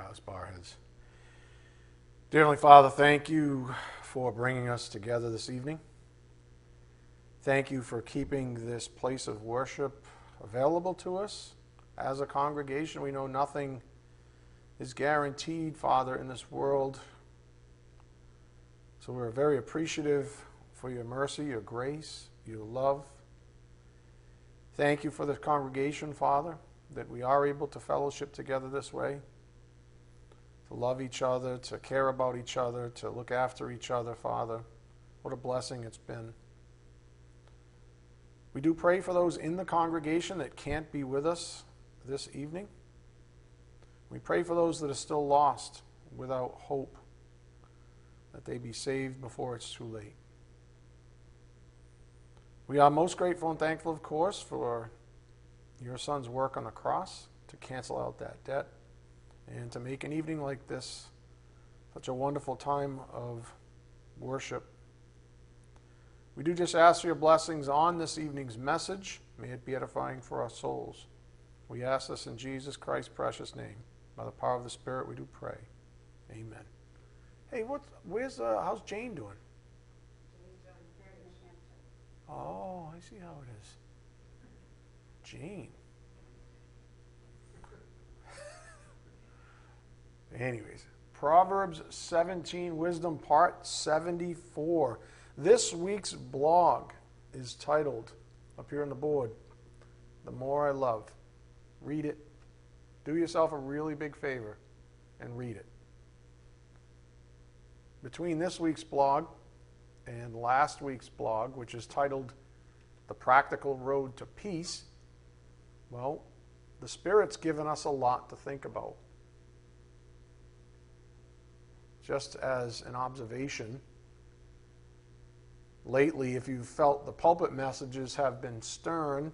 House Barheads. Dear Heavenly Father, thank you for bringing us together this evening. Thank you for keeping this place of worship available to us. As a congregation, we know nothing is guaranteed, Father, in this world. So we're very appreciative for your mercy, your grace, your love. Thank you for this congregation, Father, that we are able to fellowship together this way to love each other, to care about each other, to look after each other, Father. What a blessing it's been. We do pray for those in the congregation that can't be with us this evening. We pray for those that are still lost without hope, that they be saved before it's too late. We are most grateful and thankful, of course, for your son's work on the cross to cancel out that debt and to make an evening like this such a wonderful time of worship. We do just ask for your blessings on this evening's message. May it be edifying for our souls. We ask this in Jesus Christ's precious name. By the power of the Spirit, we do pray. Amen. Hey, what's, Where's uh, how's Jane doing? Oh, I see how it is. Jane. Anyways, Proverbs 17 Wisdom Part 74. This week's blog is titled, up here on the board, The More I Love. Read it. Do yourself a really big favor and read it. Between this week's blog and last week's blog, which is titled The Practical Road to Peace, well, the Spirit's given us a lot to think about just as an observation, lately, if you've felt the pulpit messages have been stern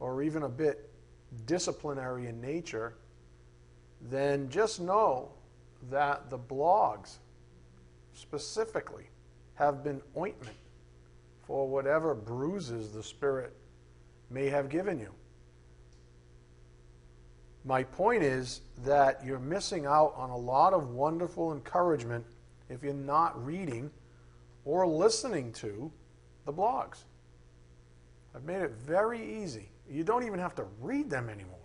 or even a bit disciplinary in nature, then just know that the blogs specifically have been ointment for whatever bruises the Spirit may have given you. My point is that you're missing out on a lot of wonderful encouragement if you're not reading or listening to the blogs. I've made it very easy. You don't even have to read them anymore.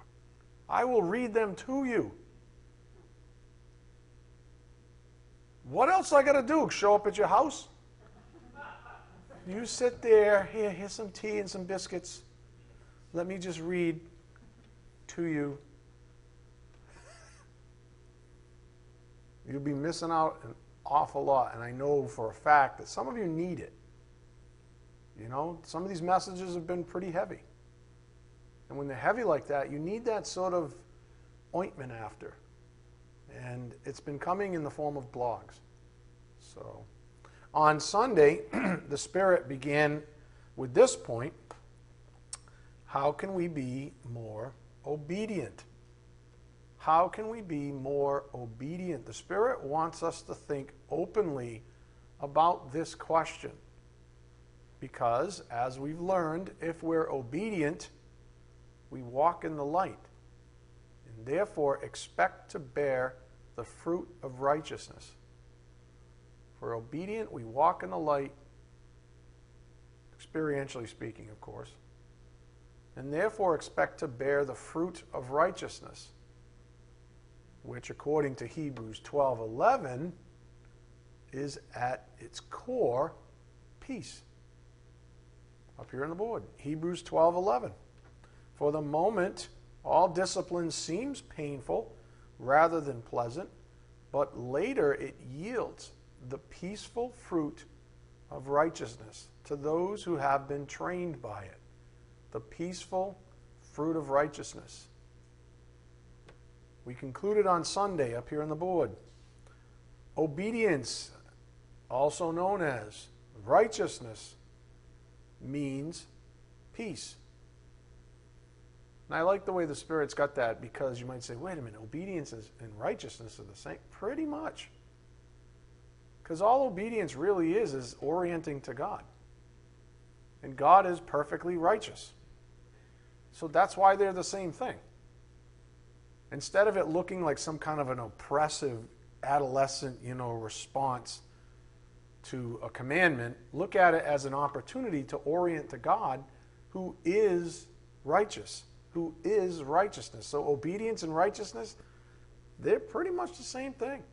I will read them to you. What else I got to do? Show up at your house? You sit there, here, here's some tea and some biscuits. Let me just read to you You'll be missing out an awful lot. And I know for a fact that some of you need it. You know, some of these messages have been pretty heavy. And when they're heavy like that, you need that sort of ointment after. And it's been coming in the form of blogs. So on Sunday, the Spirit began with this point how can we be more obedient? How can we be more obedient? The Spirit wants us to think openly about this question. Because, as we've learned, if we're obedient, we walk in the light, and therefore expect to bear the fruit of righteousness. If we're obedient, we walk in the light, experientially speaking, of course, and therefore expect to bear the fruit of righteousness which according to Hebrews 12:11 is at its core peace. Up here on the board, Hebrews 12:11. For the moment, all discipline seems painful rather than pleasant, but later it yields the peaceful fruit of righteousness to those who have been trained by it. The peaceful fruit of righteousness. We concluded on Sunday up here on the board. Obedience, also known as righteousness, means peace. And I like the way the Spirit's got that because you might say, wait a minute, obedience and righteousness are the same. Pretty much. Because all obedience really is is orienting to God. And God is perfectly righteous. So that's why they're the same thing. Instead of it looking like some kind of an oppressive adolescent, you know, response to a commandment, look at it as an opportunity to orient to God who is righteous, who is righteousness. So obedience and righteousness, they're pretty much the same thing.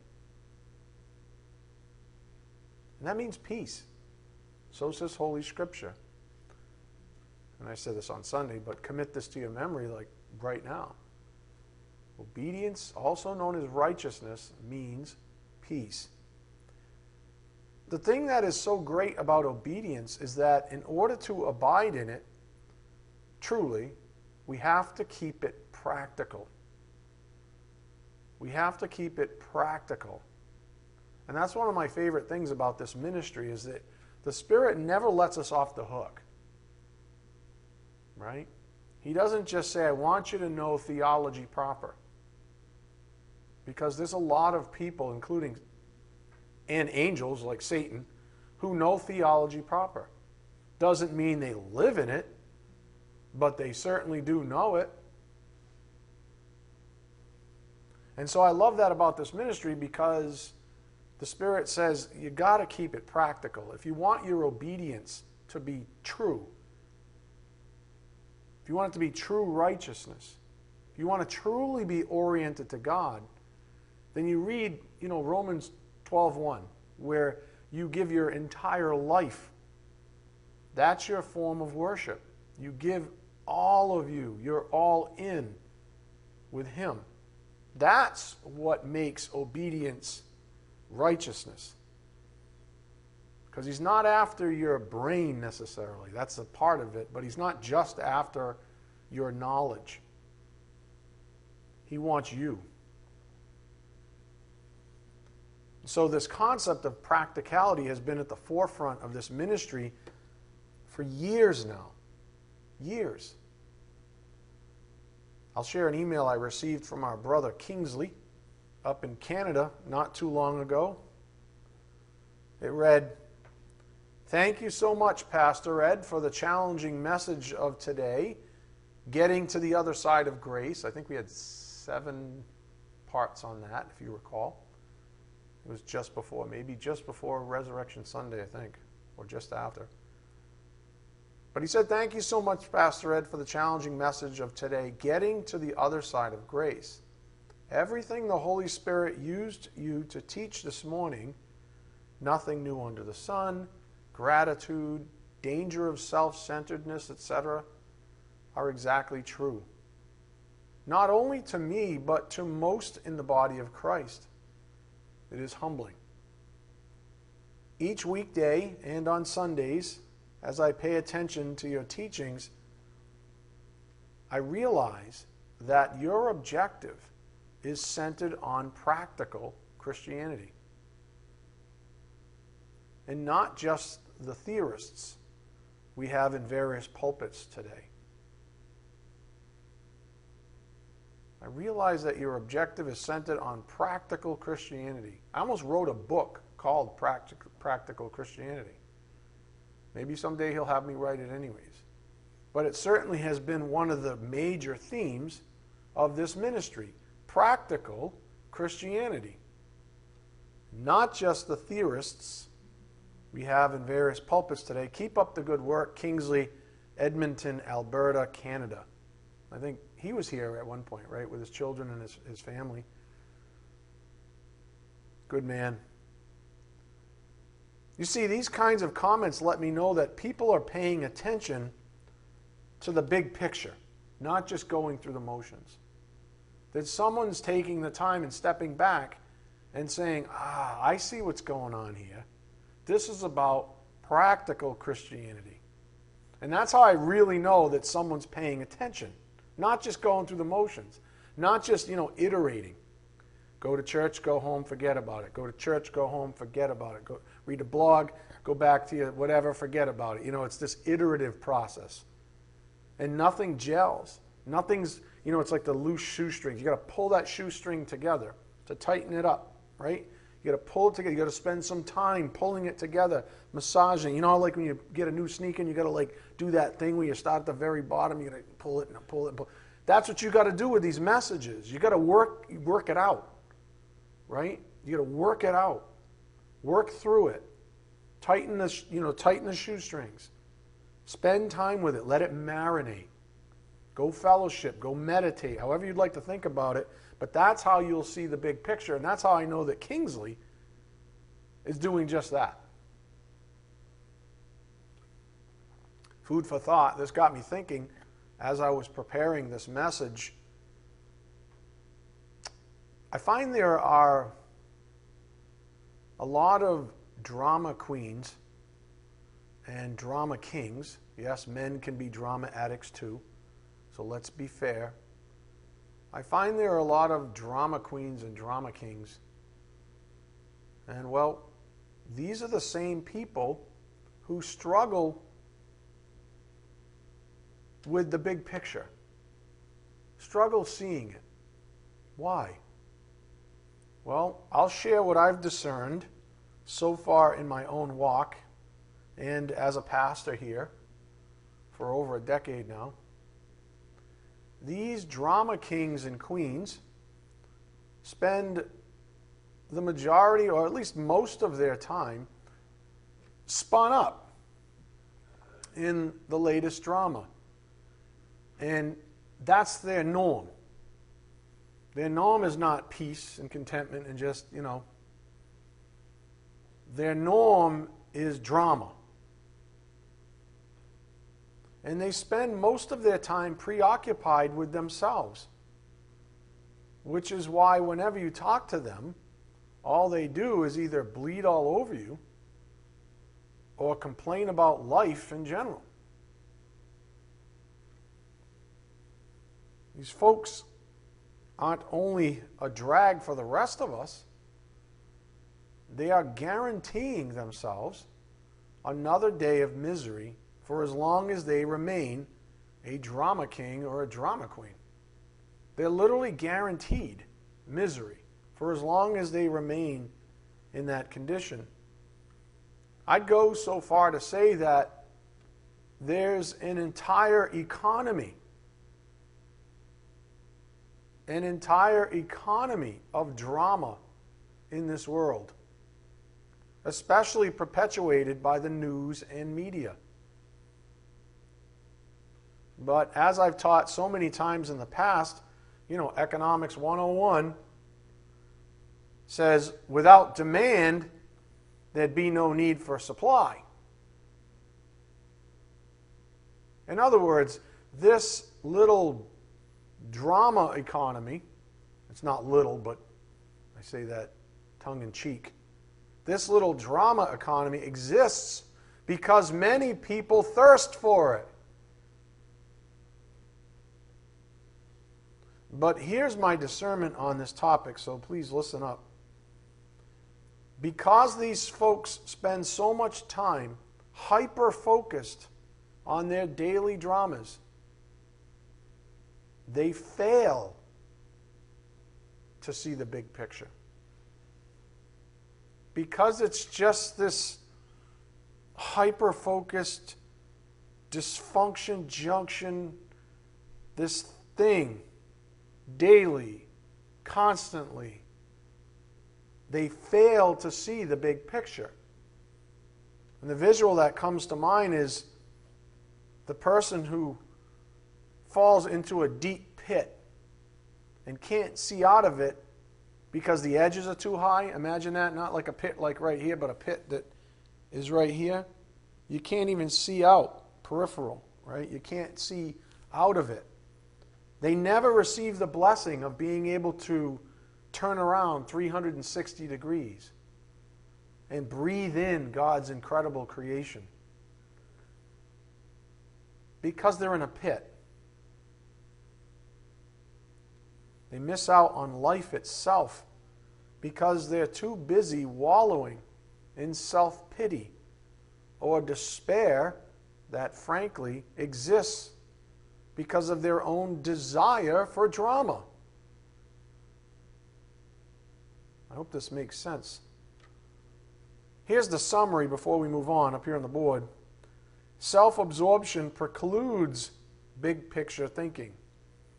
And that means peace. So says Holy Scripture. And I said this on Sunday, but commit this to your memory like right now. Obedience, also known as righteousness, means peace. The thing that is so great about obedience is that in order to abide in it, truly, we have to keep it practical. We have to keep it practical. And that's one of my favorite things about this ministry is that the Spirit never lets us off the hook. Right? He doesn't just say, I want you to know theology proper. Because there's a lot of people, including and angels like Satan, who know theology proper. Doesn't mean they live in it, but they certainly do know it. And so I love that about this ministry because the Spirit says you got to keep it practical. If you want your obedience to be true, if you want it to be true righteousness, if you want to truly be oriented to God, then you read, you know, Romans 12:1, where you give your entire life. That's your form of worship. You give all of you. You're all in with him. That's what makes obedience righteousness. Because he's not after your brain necessarily. That's a part of it, but he's not just after your knowledge. He wants you. So, this concept of practicality has been at the forefront of this ministry for years now. Years. I'll share an email I received from our brother Kingsley up in Canada not too long ago. It read, Thank you so much, Pastor Ed, for the challenging message of today, getting to the other side of grace. I think we had seven parts on that, if you recall. It was just before, maybe just before Resurrection Sunday, I think, or just after. But he said, Thank you so much, Pastor Ed, for the challenging message of today, getting to the other side of grace. Everything the Holy Spirit used you to teach this morning, nothing new under the sun, gratitude, danger of self centeredness, etc., are exactly true. Not only to me, but to most in the body of Christ. It is humbling. Each weekday and on Sundays, as I pay attention to your teachings, I realize that your objective is centered on practical Christianity. And not just the theorists we have in various pulpits today. I realize that your objective is centered on practical Christianity. I almost wrote a book called Practical Christianity. Maybe someday he'll have me write it anyways. But it certainly has been one of the major themes of this ministry practical Christianity. Not just the theorists we have in various pulpits today. Keep up the good work, Kingsley, Edmonton, Alberta, Canada. I think he was here at one point, right, with his children and his, his family. Good man. You see, these kinds of comments let me know that people are paying attention to the big picture, not just going through the motions. That someone's taking the time and stepping back and saying, Ah, I see what's going on here. This is about practical Christianity. And that's how I really know that someone's paying attention, not just going through the motions, not just, you know, iterating. Go to church, go home, forget about it. Go to church, go home, forget about it. Go read a blog, go back to your whatever, forget about it. You know, it's this iterative process. And nothing gels. Nothing's, you know, it's like the loose shoestring. You got to pull that shoestring together to tighten it up, right? You got to pull it together. You got to spend some time pulling it together, massaging. You know, like when you get a new sneaker, and you got to like do that thing where you start at the very bottom. You got to pull it and pull it. And pull. That's what you got to do with these messages. You got to work work it out. Right? You got to work it out. Work through it. Tighten the, you know, tighten the shoestrings. Spend time with it. Let it marinate. Go fellowship, go meditate, however you'd like to think about it. But that's how you'll see the big picture. And that's how I know that Kingsley is doing just that. Food for thought. This got me thinking as I was preparing this message. I find there are a lot of drama queens and drama kings. Yes, men can be drama addicts too, so let's be fair. I find there are a lot of drama queens and drama kings. And well, these are the same people who struggle with the big picture, struggle seeing it. Why? Well, I'll share what I've discerned so far in my own walk and as a pastor here for over a decade now. These drama kings and queens spend the majority, or at least most of their time, spun up in the latest drama. And that's their norm. Their norm is not peace and contentment and just, you know, their norm is drama. And they spend most of their time preoccupied with themselves. Which is why, whenever you talk to them, all they do is either bleed all over you or complain about life in general. These folks aren't only a drag for the rest of us, they are guaranteeing themselves another day of misery for as long as they remain a drama king or a drama queen. They're literally guaranteed misery for as long as they remain in that condition. I'd go so far to say that there's an entire economy an entire economy of drama in this world, especially perpetuated by the news and media. But as I've taught so many times in the past, you know, Economics 101 says without demand, there'd be no need for supply. In other words, this little drama economy, it's not little, but I say that tongue in cheek. This little drama economy exists because many people thirst for it. But here's my discernment on this topic, so please listen up. Because these folks spend so much time hyper focused on their daily dramas, they fail to see the big picture. Because it's just this hyper focused dysfunction junction, this thing, daily, constantly, they fail to see the big picture. And the visual that comes to mind is the person who falls into a deep pit and can't see out of it because the edges are too high. Imagine that, not like a pit like right here, but a pit that is right here. You can't even see out peripheral, right? You can't see out of it. They never receive the blessing of being able to turn around 360 degrees and breathe in God's incredible creation because they're in a pit. They miss out on life itself because they're too busy wallowing in self pity or despair that, frankly, exists because of their own desire for drama. I hope this makes sense. Here's the summary before we move on up here on the board. Self absorption precludes big picture thinking.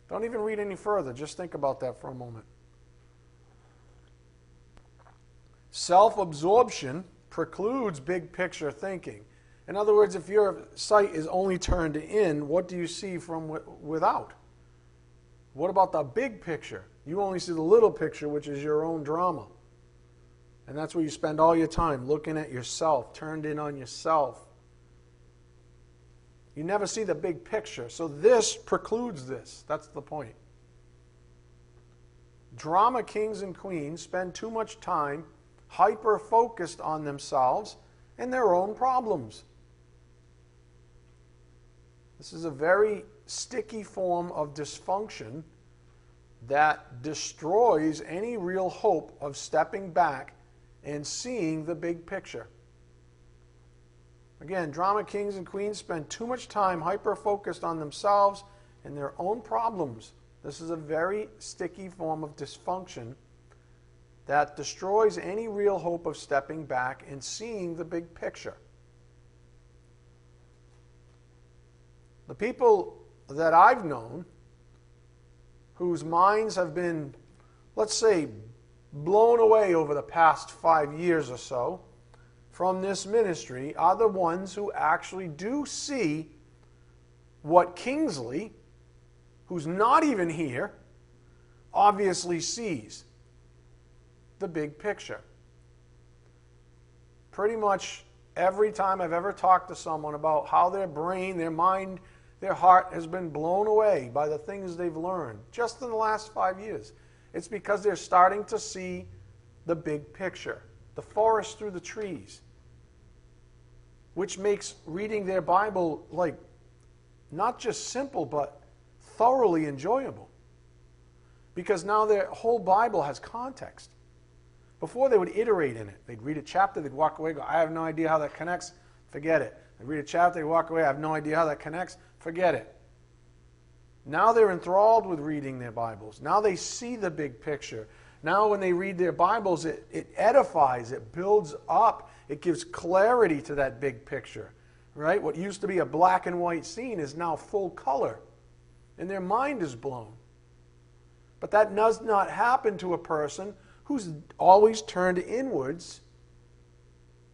Don't even read any further. Just think about that for a moment. Self absorption precludes big picture thinking. In other words, if your sight is only turned in, what do you see from without? What about the big picture? You only see the little picture, which is your own drama. And that's where you spend all your time looking at yourself, turned in on yourself. You never see the big picture. So this precludes this. That's the point. Drama kings and queens spend too much time hyper focused on themselves and their own problems. This is a very sticky form of dysfunction that destroys any real hope of stepping back and seeing the big picture. Again, drama kings and queens spend too much time hyper focused on themselves and their own problems. This is a very sticky form of dysfunction that destroys any real hope of stepping back and seeing the big picture. The people that I've known whose minds have been, let's say, blown away over the past five years or so from this ministry are the ones who actually do see what Kingsley, who's not even here, obviously sees the big picture. Pretty much every time I've ever talked to someone about how their brain, their mind, their heart has been blown away by the things they've learned just in the last five years. It's because they're starting to see the big picture, the forest through the trees, which makes reading their Bible like not just simple, but thoroughly enjoyable. Because now their whole Bible has context. Before they would iterate in it. They'd read a chapter, they'd walk away, go, I have no idea how that connects, forget it. They'd read a chapter, they'd walk away, I have no idea how that connects, forget it. Now they're enthralled with reading their Bibles. Now they see the big picture. Now, when they read their Bibles, it, it edifies, it builds up, it gives clarity to that big picture. Right? What used to be a black and white scene is now full color, and their mind is blown. But that does not happen to a person who's always turned inwards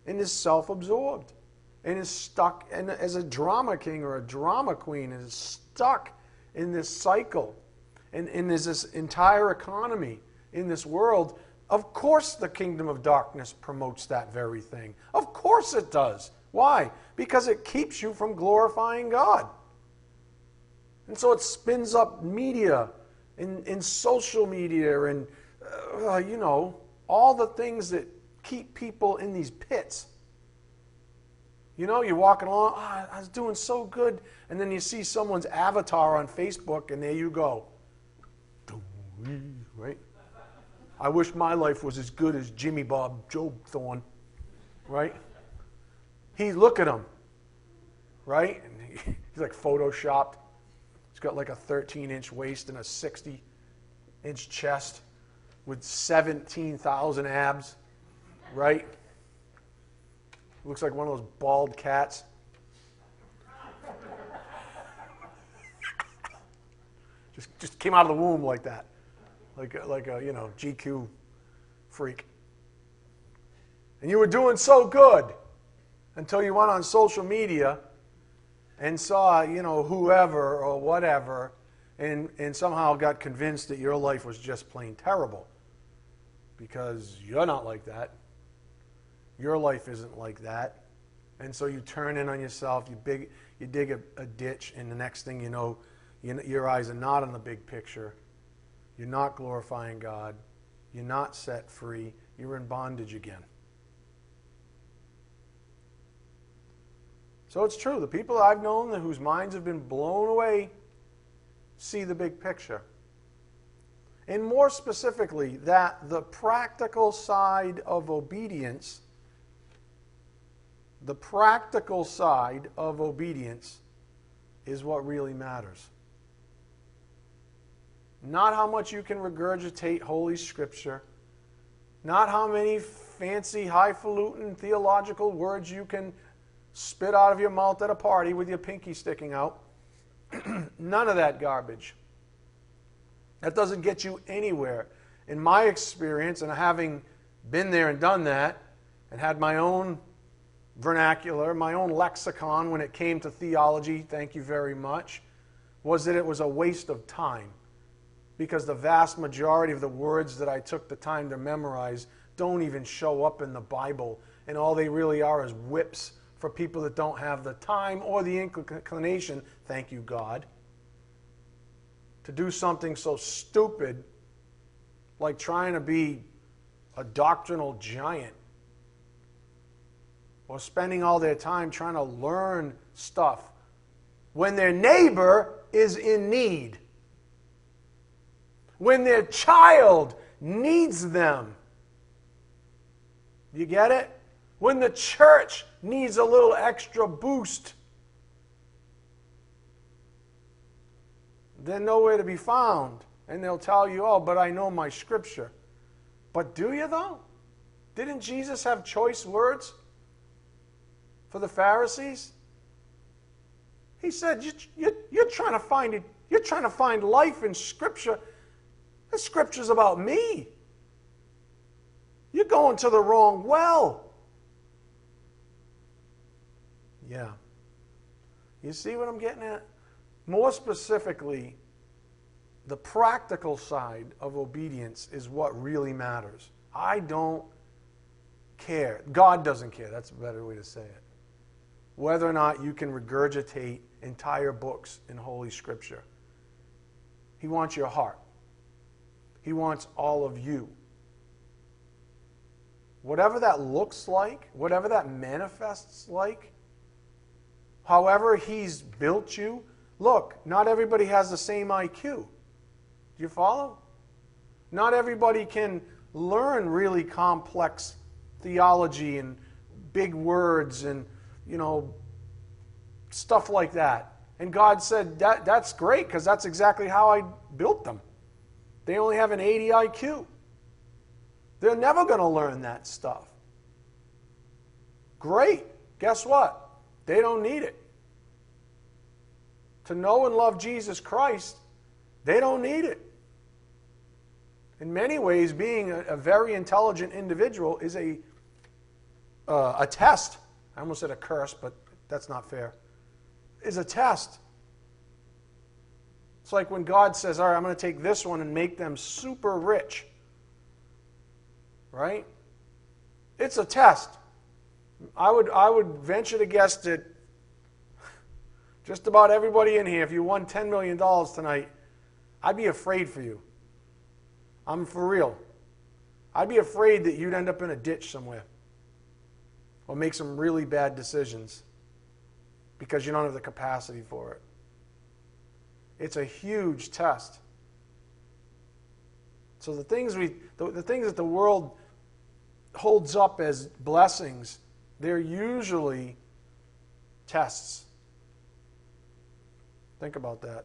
and is self absorbed and is stuck in, as a drama king or a drama queen and is stuck in this cycle and, and there's this entire economy in this world of course the kingdom of darkness promotes that very thing of course it does why because it keeps you from glorifying god and so it spins up media in, in social media and uh, you know, all the things that keep people in these pits. You know, you're walking along, oh, I was doing so good, and then you see someone's avatar on Facebook, and there you go. Right? I wish my life was as good as Jimmy Bob Job Thorne. Right? He look at him. Right? He, he's like photoshopped. He's got like a 13 inch waist and a 60 inch chest with 17,000 abs, right? Looks like one of those bald cats. just, just came out of the womb like that, like a, like a you know GQ freak. And you were doing so good until you went on social media and saw you know whoever or whatever, and and somehow got convinced that your life was just plain terrible because you're not like that. Your life isn't like that. And so you turn in on yourself, you, big, you dig a, a ditch, and the next thing you know, you, your eyes are not on the big picture. You're not glorifying God. You're not set free. You're in bondage again. So it's true. The people I've known whose minds have been blown away see the big picture. And more specifically, that the practical side of obedience, the practical side of obedience is what really matters. Not how much you can regurgitate Holy Scripture, not how many fancy, highfalutin theological words you can spit out of your mouth at a party with your pinky sticking out. None of that garbage. That doesn't get you anywhere. In my experience, and having been there and done that, and had my own vernacular, my own lexicon when it came to theology, thank you very much, was that it was a waste of time. Because the vast majority of the words that I took the time to memorize don't even show up in the Bible, and all they really are is whips for people that don't have the time or the inclination, thank you, God, to do something so stupid like trying to be a doctrinal giant or spending all their time trying to learn stuff when their neighbor is in need, when their child needs them. You get it? When the church needs a little extra boost. They're nowhere to be found. And they'll tell you, oh, but I know my scripture. But do you, though? Didn't Jesus have choice words for the Pharisees? He said, you, you, you're trying to find it. You're trying to find life in Scripture. The Scripture's about me. You're going to the wrong well. Yeah. You see what I'm getting at? More specifically, the practical side of obedience is what really matters. I don't care. God doesn't care. That's a better way to say it. Whether or not you can regurgitate entire books in Holy Scripture, He wants your heart, He wants all of you. Whatever that looks like, whatever that manifests like, however He's built you, look, not everybody has the same IQ. Do you follow? Not everybody can learn really complex theology and big words and, you know, stuff like that. And God said, that, that's great because that's exactly how I built them. They only have an 80 IQ. They're never going to learn that stuff. Great. Guess what? They don't need it. To know and love Jesus Christ, they don't need it. In many ways, being a, a very intelligent individual is a, uh, a test. I almost said a curse, but that's not fair. Is a test. It's like when God says, All right, I'm going to take this one and make them super rich. Right? It's a test. I would, I would venture to guess that just about everybody in here, if you won $10 million tonight, I'd be afraid for you. I'm for real. I'd be afraid that you'd end up in a ditch somewhere or make some really bad decisions because you don't have the capacity for it. It's a huge test. So the things we the, the things that the world holds up as blessings, they're usually tests. Think about that.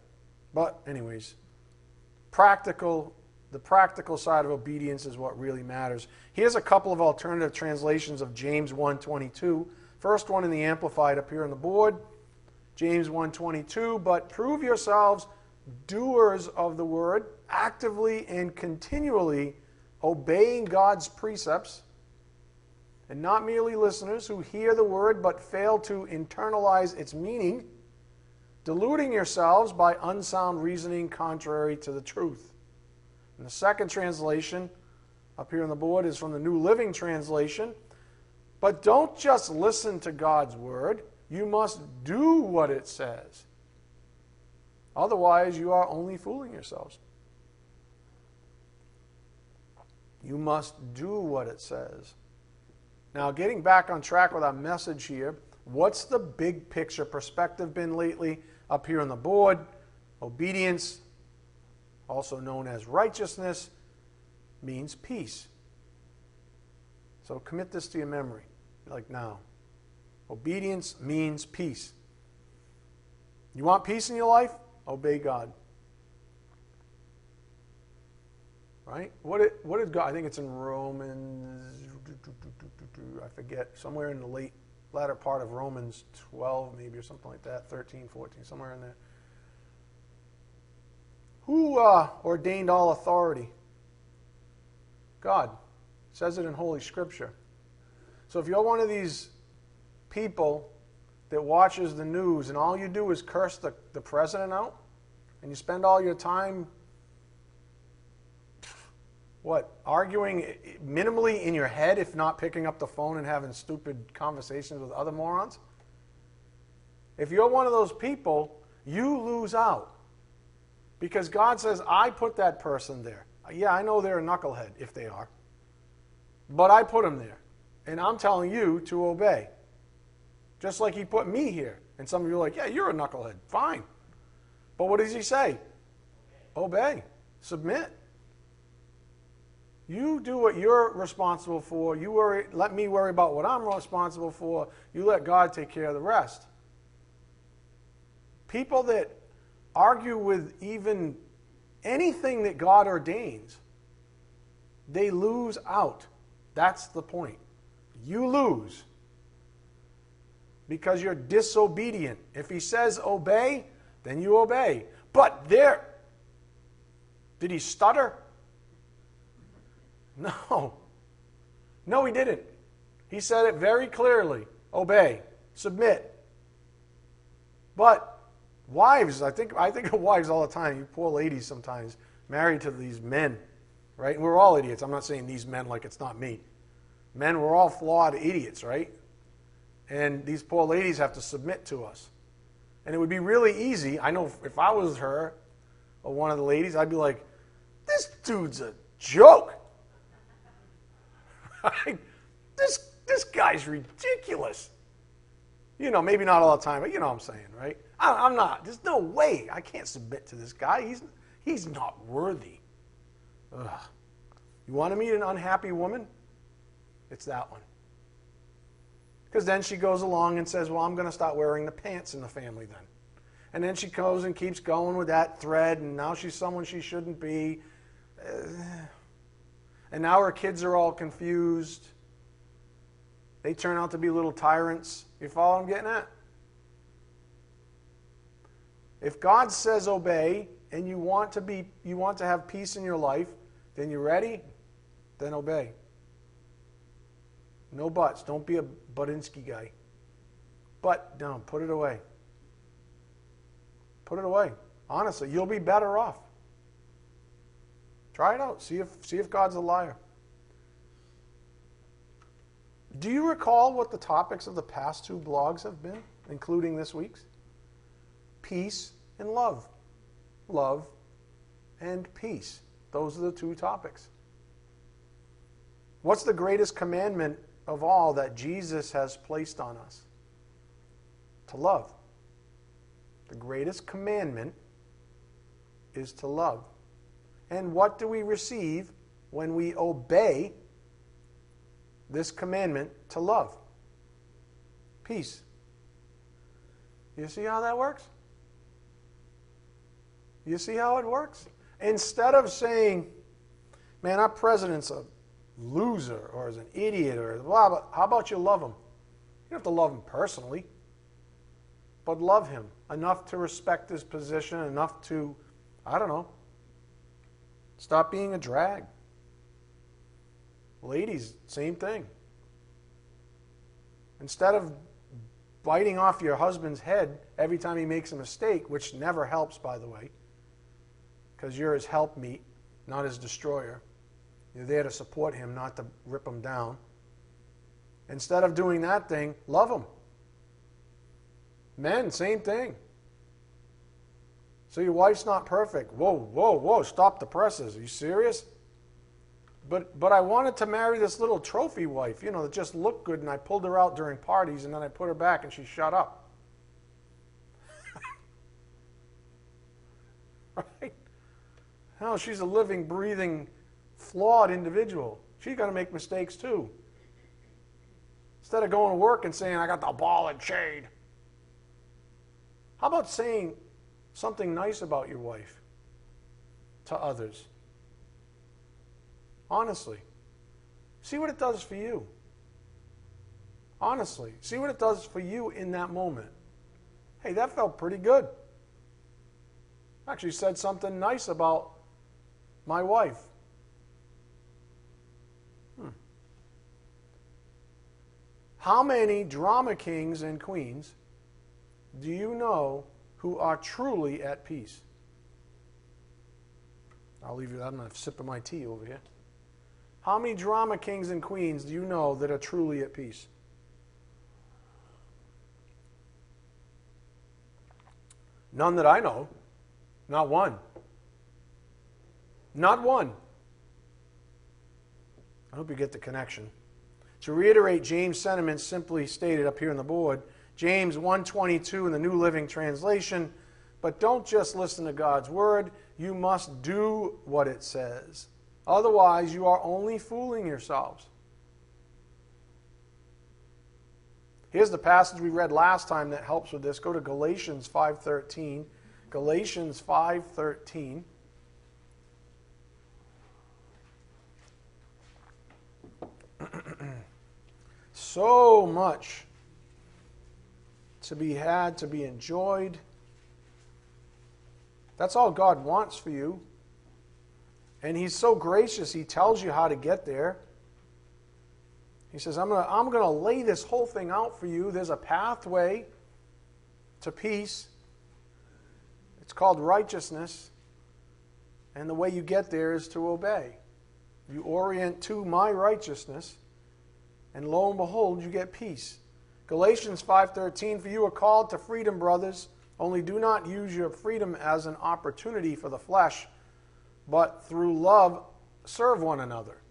But anyways, practical the practical side of obedience is what really matters. Here's a couple of alternative translations of James 1:22. First one in the amplified up here on the board. James 1:22, but prove yourselves doers of the word, actively and continually obeying God's precepts, and not merely listeners who hear the word but fail to internalize its meaning, deluding yourselves by unsound reasoning contrary to the truth. And the second translation up here on the board is from the New Living Translation. But don't just listen to God's word, you must do what it says. Otherwise, you are only fooling yourselves. You must do what it says. Now, getting back on track with our message here, what's the big picture perspective been lately up here on the board? Obedience, also known as righteousness, means peace. So commit this to your memory, like now. Obedience means peace. You want peace in your life? Obey God. Right? What did, what did God, I think it's in Romans, I forget, somewhere in the late, latter part of Romans 12, maybe, or something like that, 13, 14, somewhere in there. Who uh, ordained all authority? God. It says it in Holy Scripture. So if you're one of these people that watches the news and all you do is curse the, the president out, and you spend all your time, what, arguing minimally in your head, if not picking up the phone and having stupid conversations with other morons? If you're one of those people, you lose out. Because God says, I put that person there. Yeah, I know they're a knucklehead, if they are. But I put them there. And I'm telling you to obey. Just like He put me here. And some of you are like, yeah, you're a knucklehead. Fine. But what does He say? Obey. Submit. You do what you're responsible for. You worry, let me worry about what I'm responsible for. You let God take care of the rest. People that argue with even anything that God ordains, they lose out. That's the point. You lose because you're disobedient. If he says obey, then you obey. But there, did he stutter? No. No, he didn't. He said it very clearly obey, submit. But Wives, I think I think of wives all the time. You poor ladies sometimes married to these men, right? We're all idiots. I'm not saying these men like it's not me. Men, we're all flawed idiots, right? And these poor ladies have to submit to us. And it would be really easy. I know if I was her or one of the ladies, I'd be like, this dude's a joke. this, this guy's ridiculous. You know, maybe not all the time, but you know what I'm saying, right? I, am not. There's no way I can't submit to this guy. He's, he's not worthy. Ugh. You want to meet an unhappy woman? It's that one. Because then she goes along and says, Well, I'm going to stop wearing the pants in the family then. And then she goes and keeps going with that thread, and now she's someone she shouldn't be. And now her kids are all confused. They turn out to be little tyrants. You follow what I'm getting at? If God says obey and you want to be you want to have peace in your life, then you're ready, then obey. No buts. Don't be a Budinsky guy. But no, put it away. Put it away. Honestly, you'll be better off. Try it out. See if see if God's a liar. Do you recall what the topics of the past two blogs have been, including this week's? peace, and love. Love and peace. Those are the two topics. What's the greatest commandment of all that Jesus has placed on us? To love. The greatest commandment is to love. And what do we receive when we obey this commandment to love? Peace. You see how that works? You see how it works? Instead of saying, man, our president's a loser or as an idiot or blah, blah, how about you love him? You don't have to love him personally, but love him enough to respect his position, enough to, I don't know, stop being a drag. Ladies, same thing. Instead of biting off your husband's head every time he makes a mistake, which never helps, by the way, because you're his helpmeet, not his destroyer. You're there to support him, not to rip him down. Instead of doing that thing, love him. Men, same thing. So your wife's not perfect. Whoa, whoa, whoa, stop the presses. Are you serious? But but I wanted to marry this little trophy wife, you know, that just looked good and I pulled her out during parties and then I put her back and she shut up. right? No, she's a living, breathing, flawed individual. She's going to make mistakes too. Instead of going to work and saying, I got the ball and chain. How about saying something nice about your wife to others? Honestly. See what it does for you. Honestly. See what it does for you in that moment. Hey, that felt pretty good. Actually, said something nice about my wife. How many drama kings and queens do you know who are truly at peace? I'll leave you. I'm going to sip of my tea over here. How many drama kings and queens do you know that are truly at peace? None that I know. Not one. Not one. I hope you get the connection. To reiterate James' sentiments simply stated up here on the board, James 1:22 in the New Living Translation, but don't just listen to God's word, you must do what it says. Otherwise, you are only fooling yourselves. Here's the passage we read last time that helps with this. Go to Galatians 5:13. Galatians 5:13. So much to be had, to be enjoyed. That's all God wants for you. And He's so gracious, He tells you how to get there. He says, I'm going to I'm to lay this whole thing out for you. There's a pathway to peace. It's called righteousness. And the way you get there is to obey. You orient to my righteousness, and lo and behold, you get peace. Galatians 5:13 For you are called to freedom, brothers, only do not use your freedom as an opportunity for the flesh, but through love serve one another.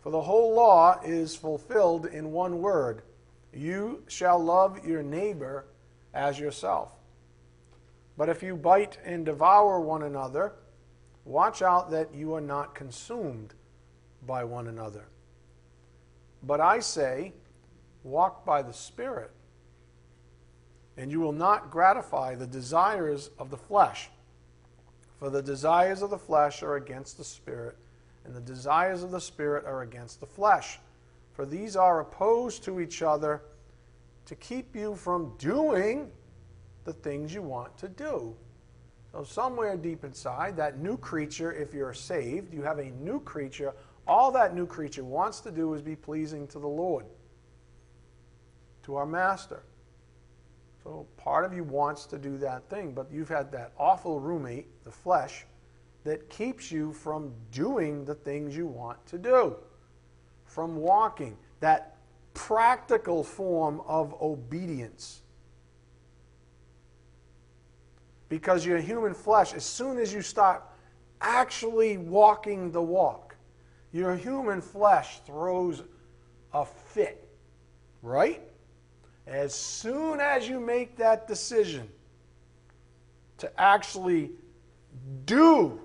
For the whole law is fulfilled in one word You shall love your neighbor as yourself. But if you bite and devour one another, watch out that you are not consumed by one another. But I say, walk by the Spirit, and you will not gratify the desires of the flesh. For the desires of the flesh are against the Spirit and the desires of the Spirit are against the flesh. For these are opposed to each other to keep you from doing the things you want to do. So, somewhere deep inside, that new creature, if you're saved, you have a new creature. All that new creature wants to do is be pleasing to the Lord, to our Master. So, part of you wants to do that thing, but you've had that awful roommate, the flesh, that keeps you from doing the things you want to do, from walking, that practical form of obedience. Because your human flesh, as soon as you start actually walking the walk, your human flesh throws a fit, right? As soon as you make that decision to actually do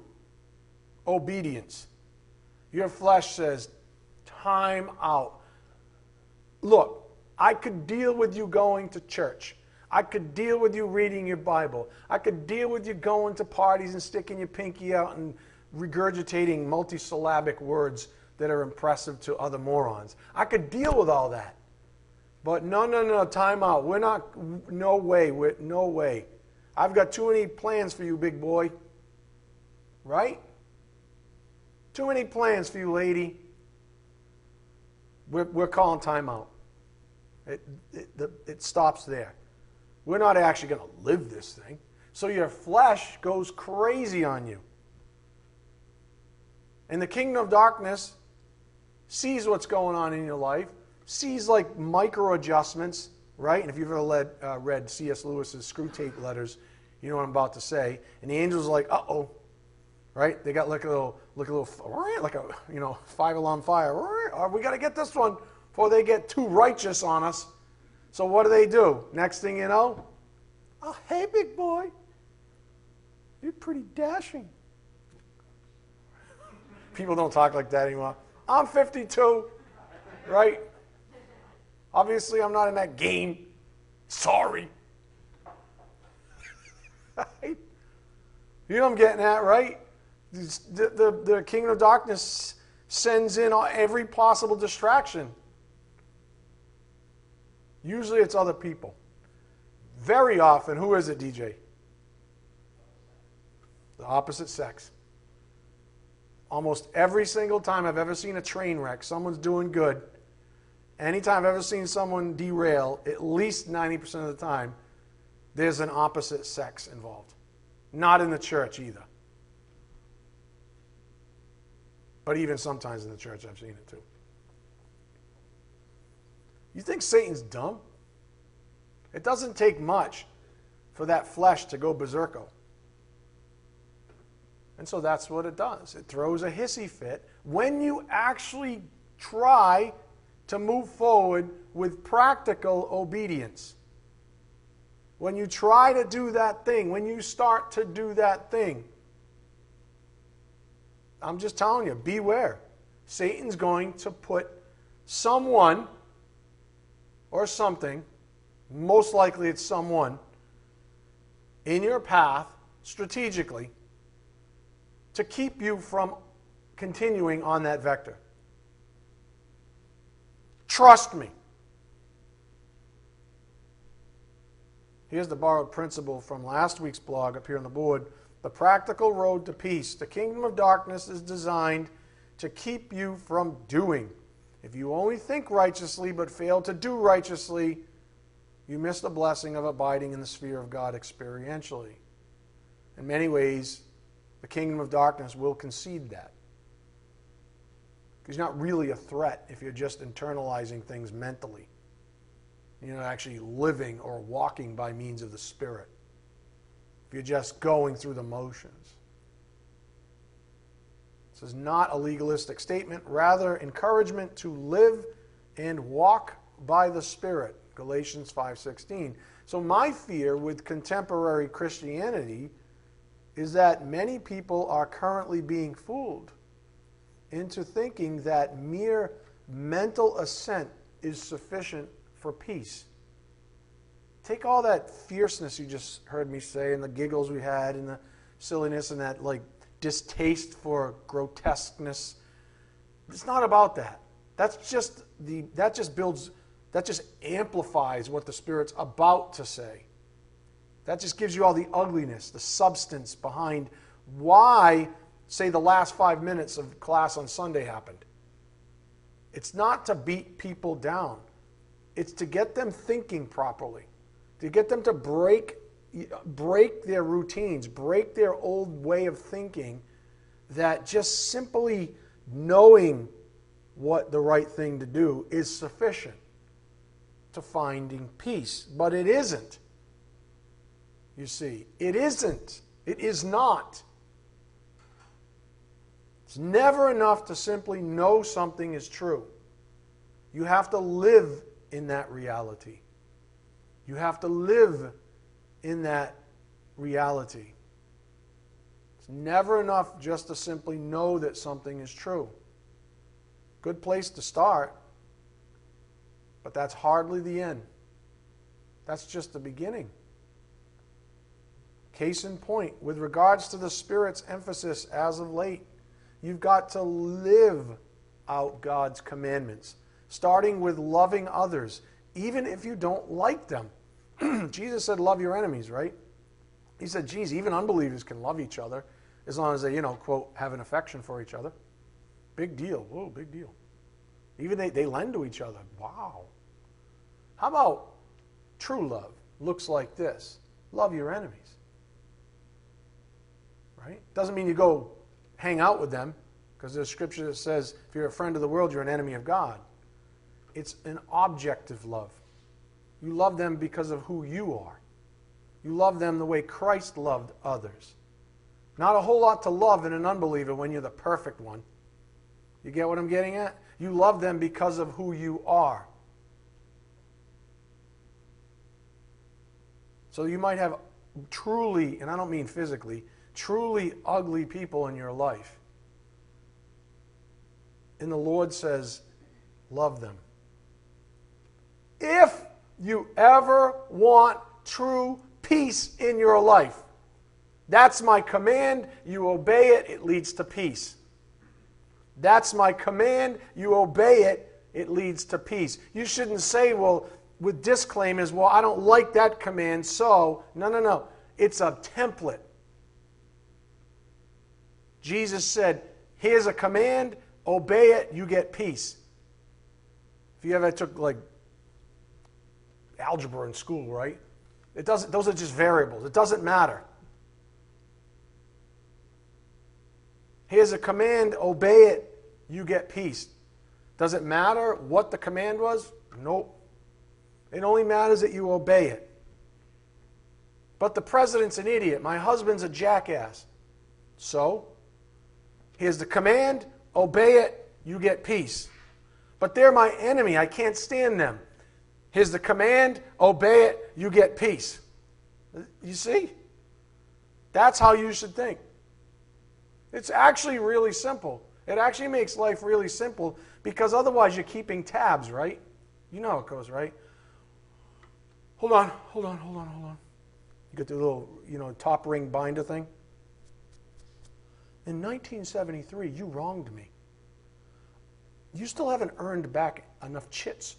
obedience. Your flesh says, time out. Look, I could deal with you going to church. I could deal with you reading your Bible. I could deal with you going to parties and sticking your pinky out and regurgitating multisyllabic words that are impressive to other morons. I could deal with all that. But no, no, no, time out. We're not, no way, we're, no way. I've got too many plans for you, big boy. Right? Too many plans for you, lady. We're, we're calling timeout. It, it, it stops there. We're not actually going to live this thing. So your flesh goes crazy on you. And the kingdom of darkness sees what's going on in your life, sees like micro adjustments, right? And if you've ever led, uh, read C.S. Lewis's Screwtape Letters, you know what I'm about to say. And the angel's like, uh oh, right? They got like a little, like a little, like a, you know, five alarm fire. We got to get this one before they get too righteous on us. So what do they do? Next thing you know, oh, hey, big boy, you're pretty dashing. People don't talk like that anymore. I'm 52, right? Obviously, I'm not in that game. Sorry. you know what I'm getting at, right? the, the, the kingdom of darkness sends in every possible distraction. Usually it's other people. Very often, who is it, DJ? the opposite sex. Almost every single time I've ever seen a train wreck, someone's doing good. Anytime I've ever seen someone derail, at least 90% of the time, there's an opposite sex involved. Not in the church either. But even sometimes in the church, I've seen it too. You think Satan's dumb? It doesn't take much for that flesh to go berserko. And so that's what it does. It throws a hissy fit when you actually try to move forward with practical obedience. When you try to do that thing, when you start to do that thing, I'm just telling you, beware. Satan's going to put someone or something, most likely it's someone, in your path strategically to keep you from continuing on that vector. Trust me. Here's the borrowed principle from last week's blog up here on the board the practical road to peace. The kingdom of darkness is designed to keep you from doing. If you only think righteously but fail to do righteously, you miss the blessing of abiding in the sphere of God experientially. In many ways, the kingdom of darkness will concede that. Because you're not really a threat if you're just internalizing things mentally. You're not actually living or walking by means of the Spirit. If you're just going through the motions. This is not a legalistic statement, rather, encouragement to live and walk by the Spirit. Galatians 5:16. So my fear with contemporary Christianity is that many people are currently being fooled into thinking that mere mental assent is sufficient for peace. Take all that fierceness you just heard me say and the giggles we had and the silliness and that like distaste for grotesqueness. It's not about that. That's just the that just builds that just amplifies what the Spirit's about to say. That just gives you all the ugliness, the substance behind why, say, the last five minutes of class on Sunday happened. It's not to beat people down, it's to get them thinking properly, to get them to break break their routines, break their old way of thinking that just simply knowing what the right thing to do is sufficient to finding peace. But it isn't. You see, it isn't. It is not. It's never enough to simply know something is true. You have to live in that reality. You have to live in that reality. It's never enough just to simply know that something is true. Good place to start, but that's hardly the end. That's just the beginning. Case in point, with regards to the Spirit's emphasis as of late, you've got to live out God's commandments, starting with loving others, even if you don't like them. Jesus said, Love your enemies, right? He said, Geez, even unbelievers can love each other as long as they, you know, quote, have an affection for each other. Big deal. Whoa, big deal. Even they, they lend to each other. Wow. How about true love? Looks like this love your enemies. Right? Doesn't mean you go hang out with them, because there's scripture that says if you're a friend of the world, you're an enemy of God. It's an objective love. You love them because of who you are. You love them the way Christ loved others. Not a whole lot to love in an unbeliever when you're the perfect one. You get what I'm getting at? You love them because of who you are. So you might have truly, and I don't mean physically, truly ugly people in your life. And the Lord says, love them. If you ever want true peace in your life, that's my command. You obey it, it leads to peace. That's my command. You obey it, it leads to peace. You shouldn't say, well, with disclaimers, well, I don't like that command, so. No, no, no. It's a template. Jesus said, Here's a command, obey it, you get peace. If you ever took like algebra in school, right? It doesn't, those are just variables. It doesn't matter. Here's a command, obey it, you get peace. Does it matter what the command was? Nope. It only matters that you obey it. But the president's an idiot. My husband's a jackass. So, here's the command obey it, you get peace. But they're my enemy. I can't stand them. Here's the command obey it, you get peace. You see? That's how you should think. It's actually really simple. It actually makes life really simple because otherwise you're keeping tabs, right? You know how it goes, right? Hold on, hold on, hold on, hold on. You get the little, you know, top ring binder thing. In 1973, you wronged me. You still haven't earned back enough chits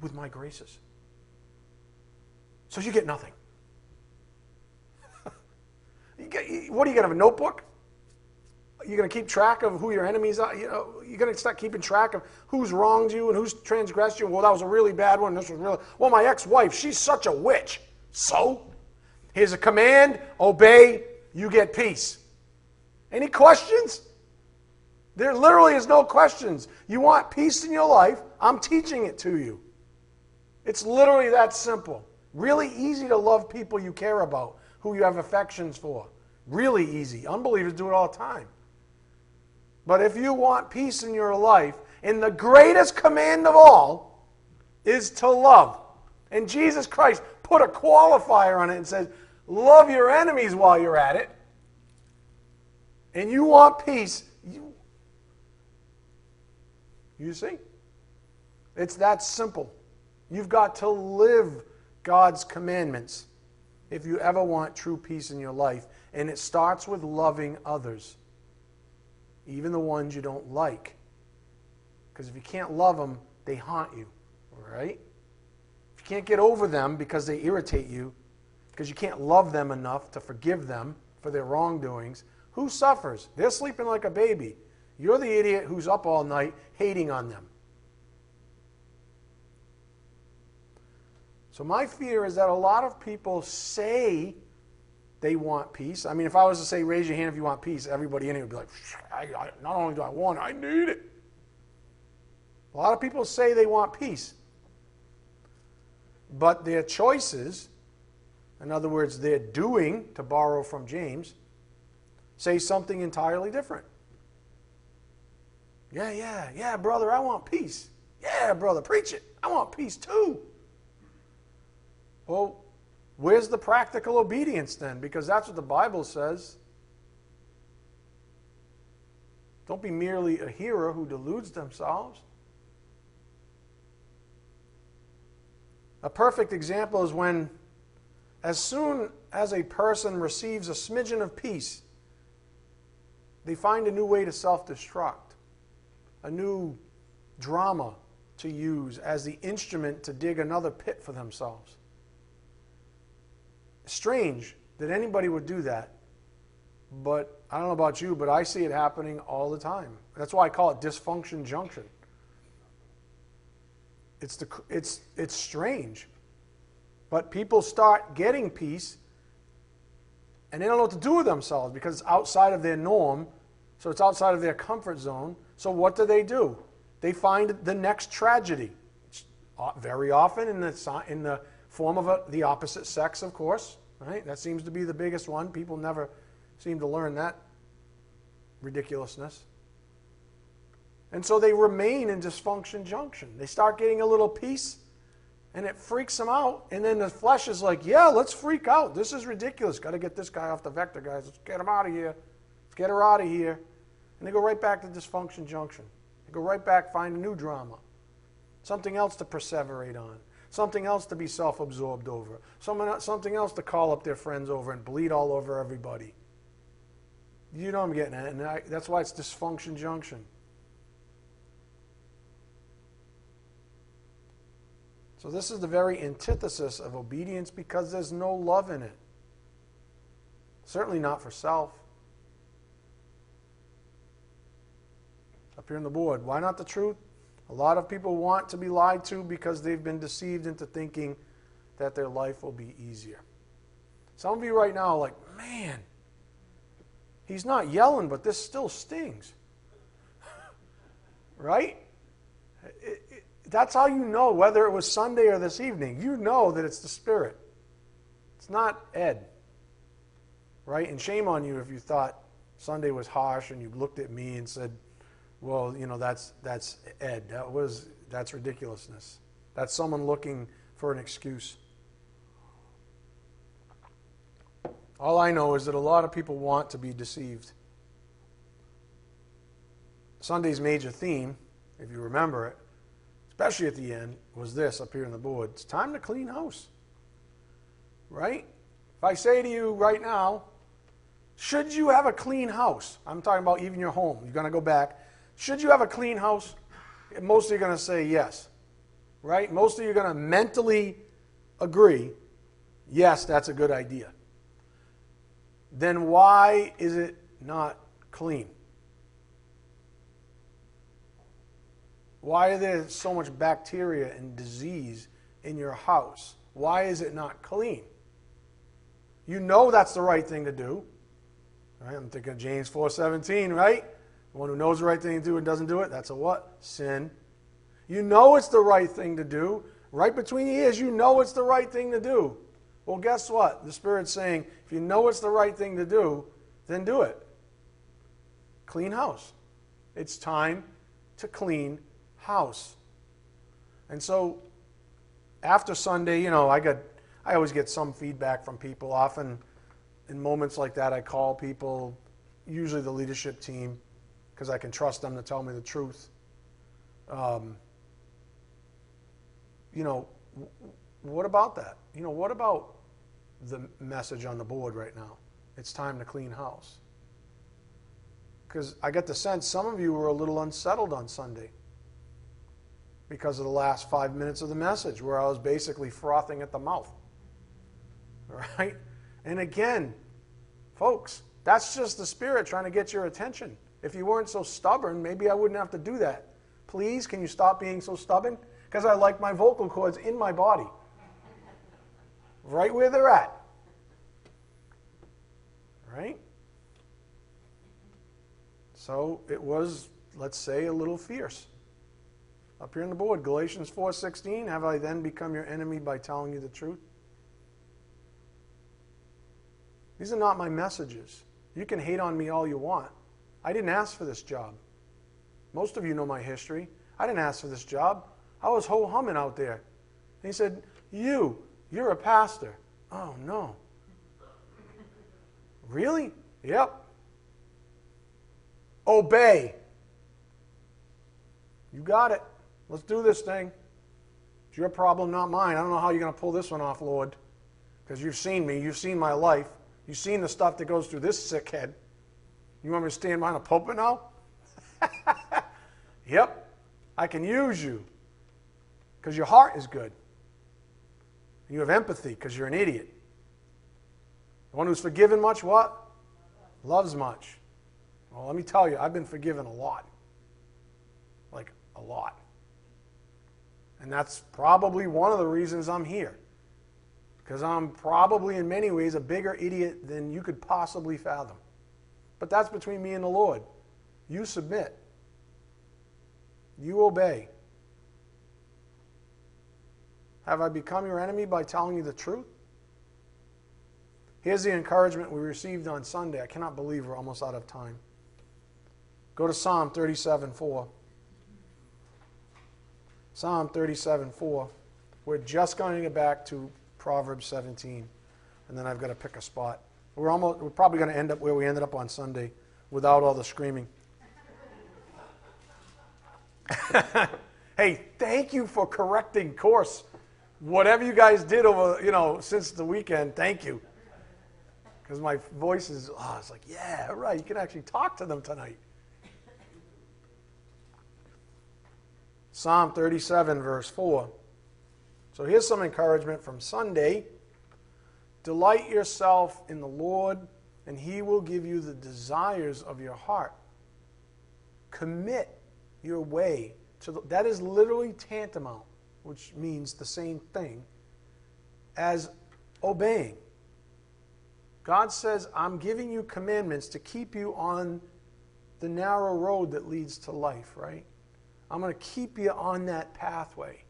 with my graces. So you get nothing. you get, what are you going to have a notebook? You're going to keep track of who your enemies are. You know, you're going to start keeping track of who's wronged you and who's transgressed you. Well, that was a really bad one. This was really well. My ex-wife, she's such a witch. So, here's a command: obey. You get peace. Any questions? There literally is no questions. You want peace in your life? I'm teaching it to you. It's literally that simple. Really easy to love people you care about, who you have affections for. Really easy. Unbelievers do it all the time. But if you want peace in your life, and the greatest command of all is to love. And Jesus Christ put a qualifier on it and says, Love your enemies while you're at it. And you want peace. You, you see? It's that simple. You've got to live God's commandments if you ever want true peace in your life. And it starts with loving others even the ones you don't like. Because if you can't love them, they haunt you, right? If you can't get over them because they irritate you, because you can't love them enough to forgive them for their wrongdoings, who suffers? They're sleeping like a baby. You're the idiot who's up all night hating on them. So, my fear is that a lot of people say they want peace. I mean, if I was to say, raise your hand if you want peace, everybody in here would be like, I, I, not only do I want it, I need it. A lot of people say they want peace. But their choices, in other words, their doing, to borrow from James, say something entirely different. Yeah, yeah, yeah, brother, I want peace. Yeah, brother, preach it. I want peace too. Well, Where's the practical obedience then? Because that's what the Bible says. Don't be merely a hearer who deludes themselves. A perfect example is when, as soon as a person receives a smidgen of peace, they find a new way to self destruct, a new drama to use as the instrument to dig another pit for themselves strange that anybody would do that. But I don't know about you, but I see it happening all the time. That's why I call it dysfunction junction. It's, the, it's, it's strange. But people start getting peace and they don't know what to do with themselves because it's outside of their norm, so it's outside of their comfort zone. So what do they do? They find the next tragedy. Uh, very often in the, in the form of a, the opposite sex, of course. Right? That seems to be the biggest one. People never seem to learn that ridiculousness. And so they remain in dysfunction junction. They start getting a little peace and it freaks them out. And then the flesh is like, yeah, let's freak out. This is ridiculous. Got to get this guy off the vector, guys. Let's get him out of here. Let's get her out of here. And they go right back to dysfunction junction. They go right back, find a new drama, something else to perseverate on something else to be self absorbed over, something else to call up their friends over and bleed all over everybody. You know I'm getting at, and I, that's why it's dysfunction junction. So, this is the very antithesis of obedience because there's no love in it. Certainly not for self. up here on the board. Why not the truth? A lot of people want to be lied to because they've been deceived into thinking that their life will be easier. Some of you right now are like, man, he's not yelling, but this still stings. right? It, that's how you know whether it was Sunday or this evening. You know that it's the Spirit. It's not Ed. Right? And shame on you if you thought Sunday was harsh and you looked at me and said, well, you know, that's, that's Ed. That was, that's ridiculousness. That's someone looking for an excuse. All I know is that a lot of people want to be deceived. Sunday's major theme, if you remember it, especially at the end, was this up here on the board. It's time to clean house. Right? If I say to you right now, should you have a clean house? I'm talking about even your home. You're going to go back. Should you have a clean house? Most of you are going to say yes. Right? Most of you are going to mentally agree, yes, that's a good idea. Then why is it not clean? Why is there so much bacteria and disease in your house? Why is it not clean? You know that's the right thing to do. Right? I'm thinking of James 4:17, right? The one who knows the right thing to do and doesn't do it, that's a what? Sin. You know it's the right thing to do. Right between your ears, you know it's the right thing to do. Well, guess what? The Spirit's saying, if you know it's the right thing to do, then do it. Clean house. It's time to clean house. And so after Sunday, you know, I got I always get some feedback from people. Often in moments like that I call people, usually the leadership team, because I can trust them to tell me the truth. Um, you know, what about that? You know, what about the message on the board right now? It's time to clean house. Because I get the sense some of you were a little unsettled on Sunday because of the last five minutes of the message where I was basically frothing at the mouth. Right? And again, folks, that's just the Spirit trying to get your attention. If you weren't so stubborn, maybe I wouldn't have to do that. Please, can you stop being so stubborn? Because I like my vocal cords in my body, right where they're at. Right? So it was, let's say, a little fierce. Up here on the board, Galatians 4:16, have I then become your enemy by telling you the truth? These are not my messages. You can hate on me all you want. I didn't ask for this job. Most of you know my history. I didn't ask for this job. I was ho humming out there. And he said, You, you're a pastor. Oh, no. Really? Yep. Obey. You got it. Let's do this thing. It's your problem, not mine. I don't know how you're going to pull this one off, Lord, because you've seen me. You've seen my life. You've seen the stuff that goes through this sick head. You want me to stand behind a pulpit now? yep, I can use you because your heart is good. You have empathy because you're an idiot. The one who's forgiven much, what? Loves much. Well, let me tell you, I've been forgiven a lot. Like, a lot. And that's probably one of the reasons I'm here. Because I'm probably, in many ways, a bigger idiot than you could possibly fathom. But that's between me and the Lord. You submit, you obey. Have I become your enemy by telling you the truth? Here's the encouragement we received on Sunday. I cannot believe we're almost out of time. Go to Psalm 37 4. Psalm 37 4. We're just going to get back to Proverbs 17, and then I've got to pick a spot. We're, almost, we're probably going to end up where we ended up on Sunday without all the screaming. hey, thank you for correcting course. Whatever you guys did over, you know, since the weekend, thank you. Because my voice is, oh, it's like, yeah, right, you can actually talk to them tonight. Psalm 37, verse 4. So here's some encouragement from Sunday. Delight yourself in the Lord, and he will give you the desires of your heart. Commit your way to the, that is literally tantamount, which means the same thing as obeying. God says, I'm giving you commandments to keep you on the narrow road that leads to life, right? I'm going to keep you on that pathway.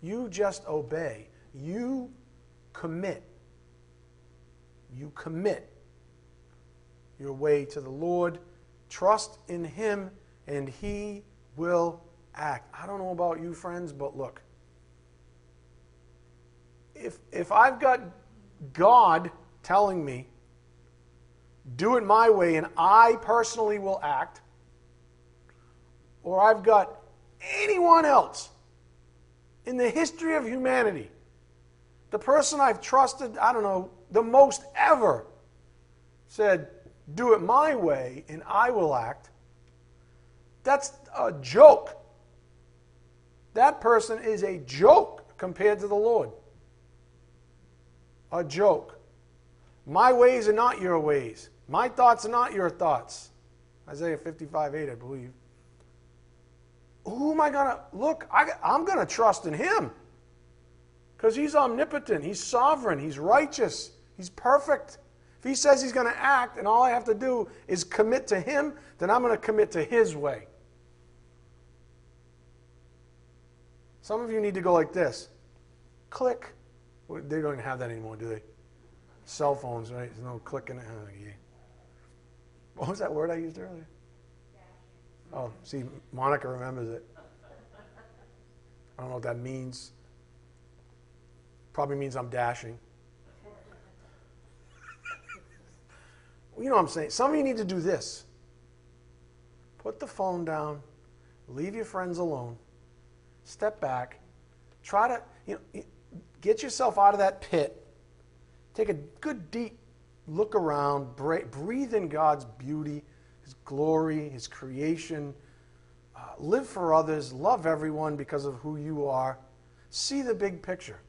You just obey. You commit. You commit your way to the Lord. Trust in Him, and He will act. I don't know about you, friends, but look. If, if I've got God telling me, do it my way, and I personally will act, or I've got anyone else in the history of humanity, the person I've trusted, I don't know, the most ever, said, do it my way and I will act, that's a joke. That person is a joke compared to the Lord. A joke. My ways are not your ways. My thoughts are not your thoughts. Isaiah 55 8, I believe. Who am I going to look? I, I'm going to trust in him because he's omnipotent, he's sovereign, he's righteous, he's perfect. If he says he's going to act and all I have to do is commit to him, then I'm going to commit to his way. Some of you need to go like this click. They don't even have that anymore, do they? Cell phones, right? There's no clicking. Oh. What was that word I used earlier? Oh, see, Monica remembers it. I don't know what that means. Probably means I'm dashing. you know what I'm saying? Some of you need to do this. Put the phone down, leave your friends alone, step back, try to you know, get yourself out of that pit, take a good deep look around, breathe in God's beauty, glory, His creation. Uh, live for others, love everyone because of who you are. See the big picture.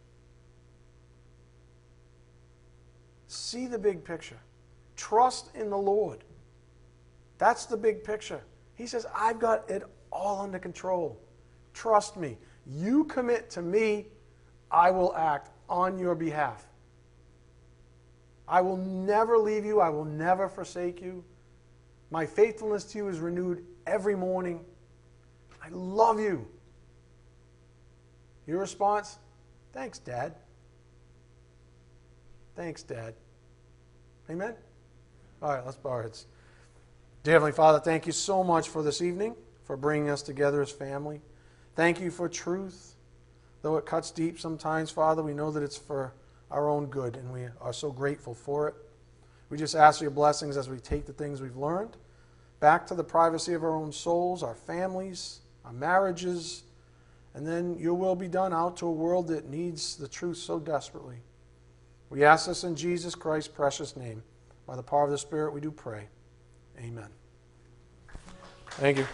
See the big picture. Trust in the Lord. That's the big picture. He says, I've got it all under control. Trust me. You commit to me, I will act on your behalf. I will never leave you. I will never forsake you. My faithfulness to you is renewed every morning. I love you. Your response? Thanks, Dad. Thanks, Dad. Amen? All right, let's bow our heads. Dear Heavenly Father, thank you so much for this evening, for bringing us together as family. Thank you for truth. Though it cuts deep sometimes, Father, we know that it's for our own good, and we are so grateful for it. We just ask for your blessings as we take the things we've learned back to the privacy of our own souls, our families, our marriages, and then your will be done out to a world that needs the truth so desperately. We ask this in Jesus Christ's precious name. By the power of the Spirit, we do pray. Amen. Thank you.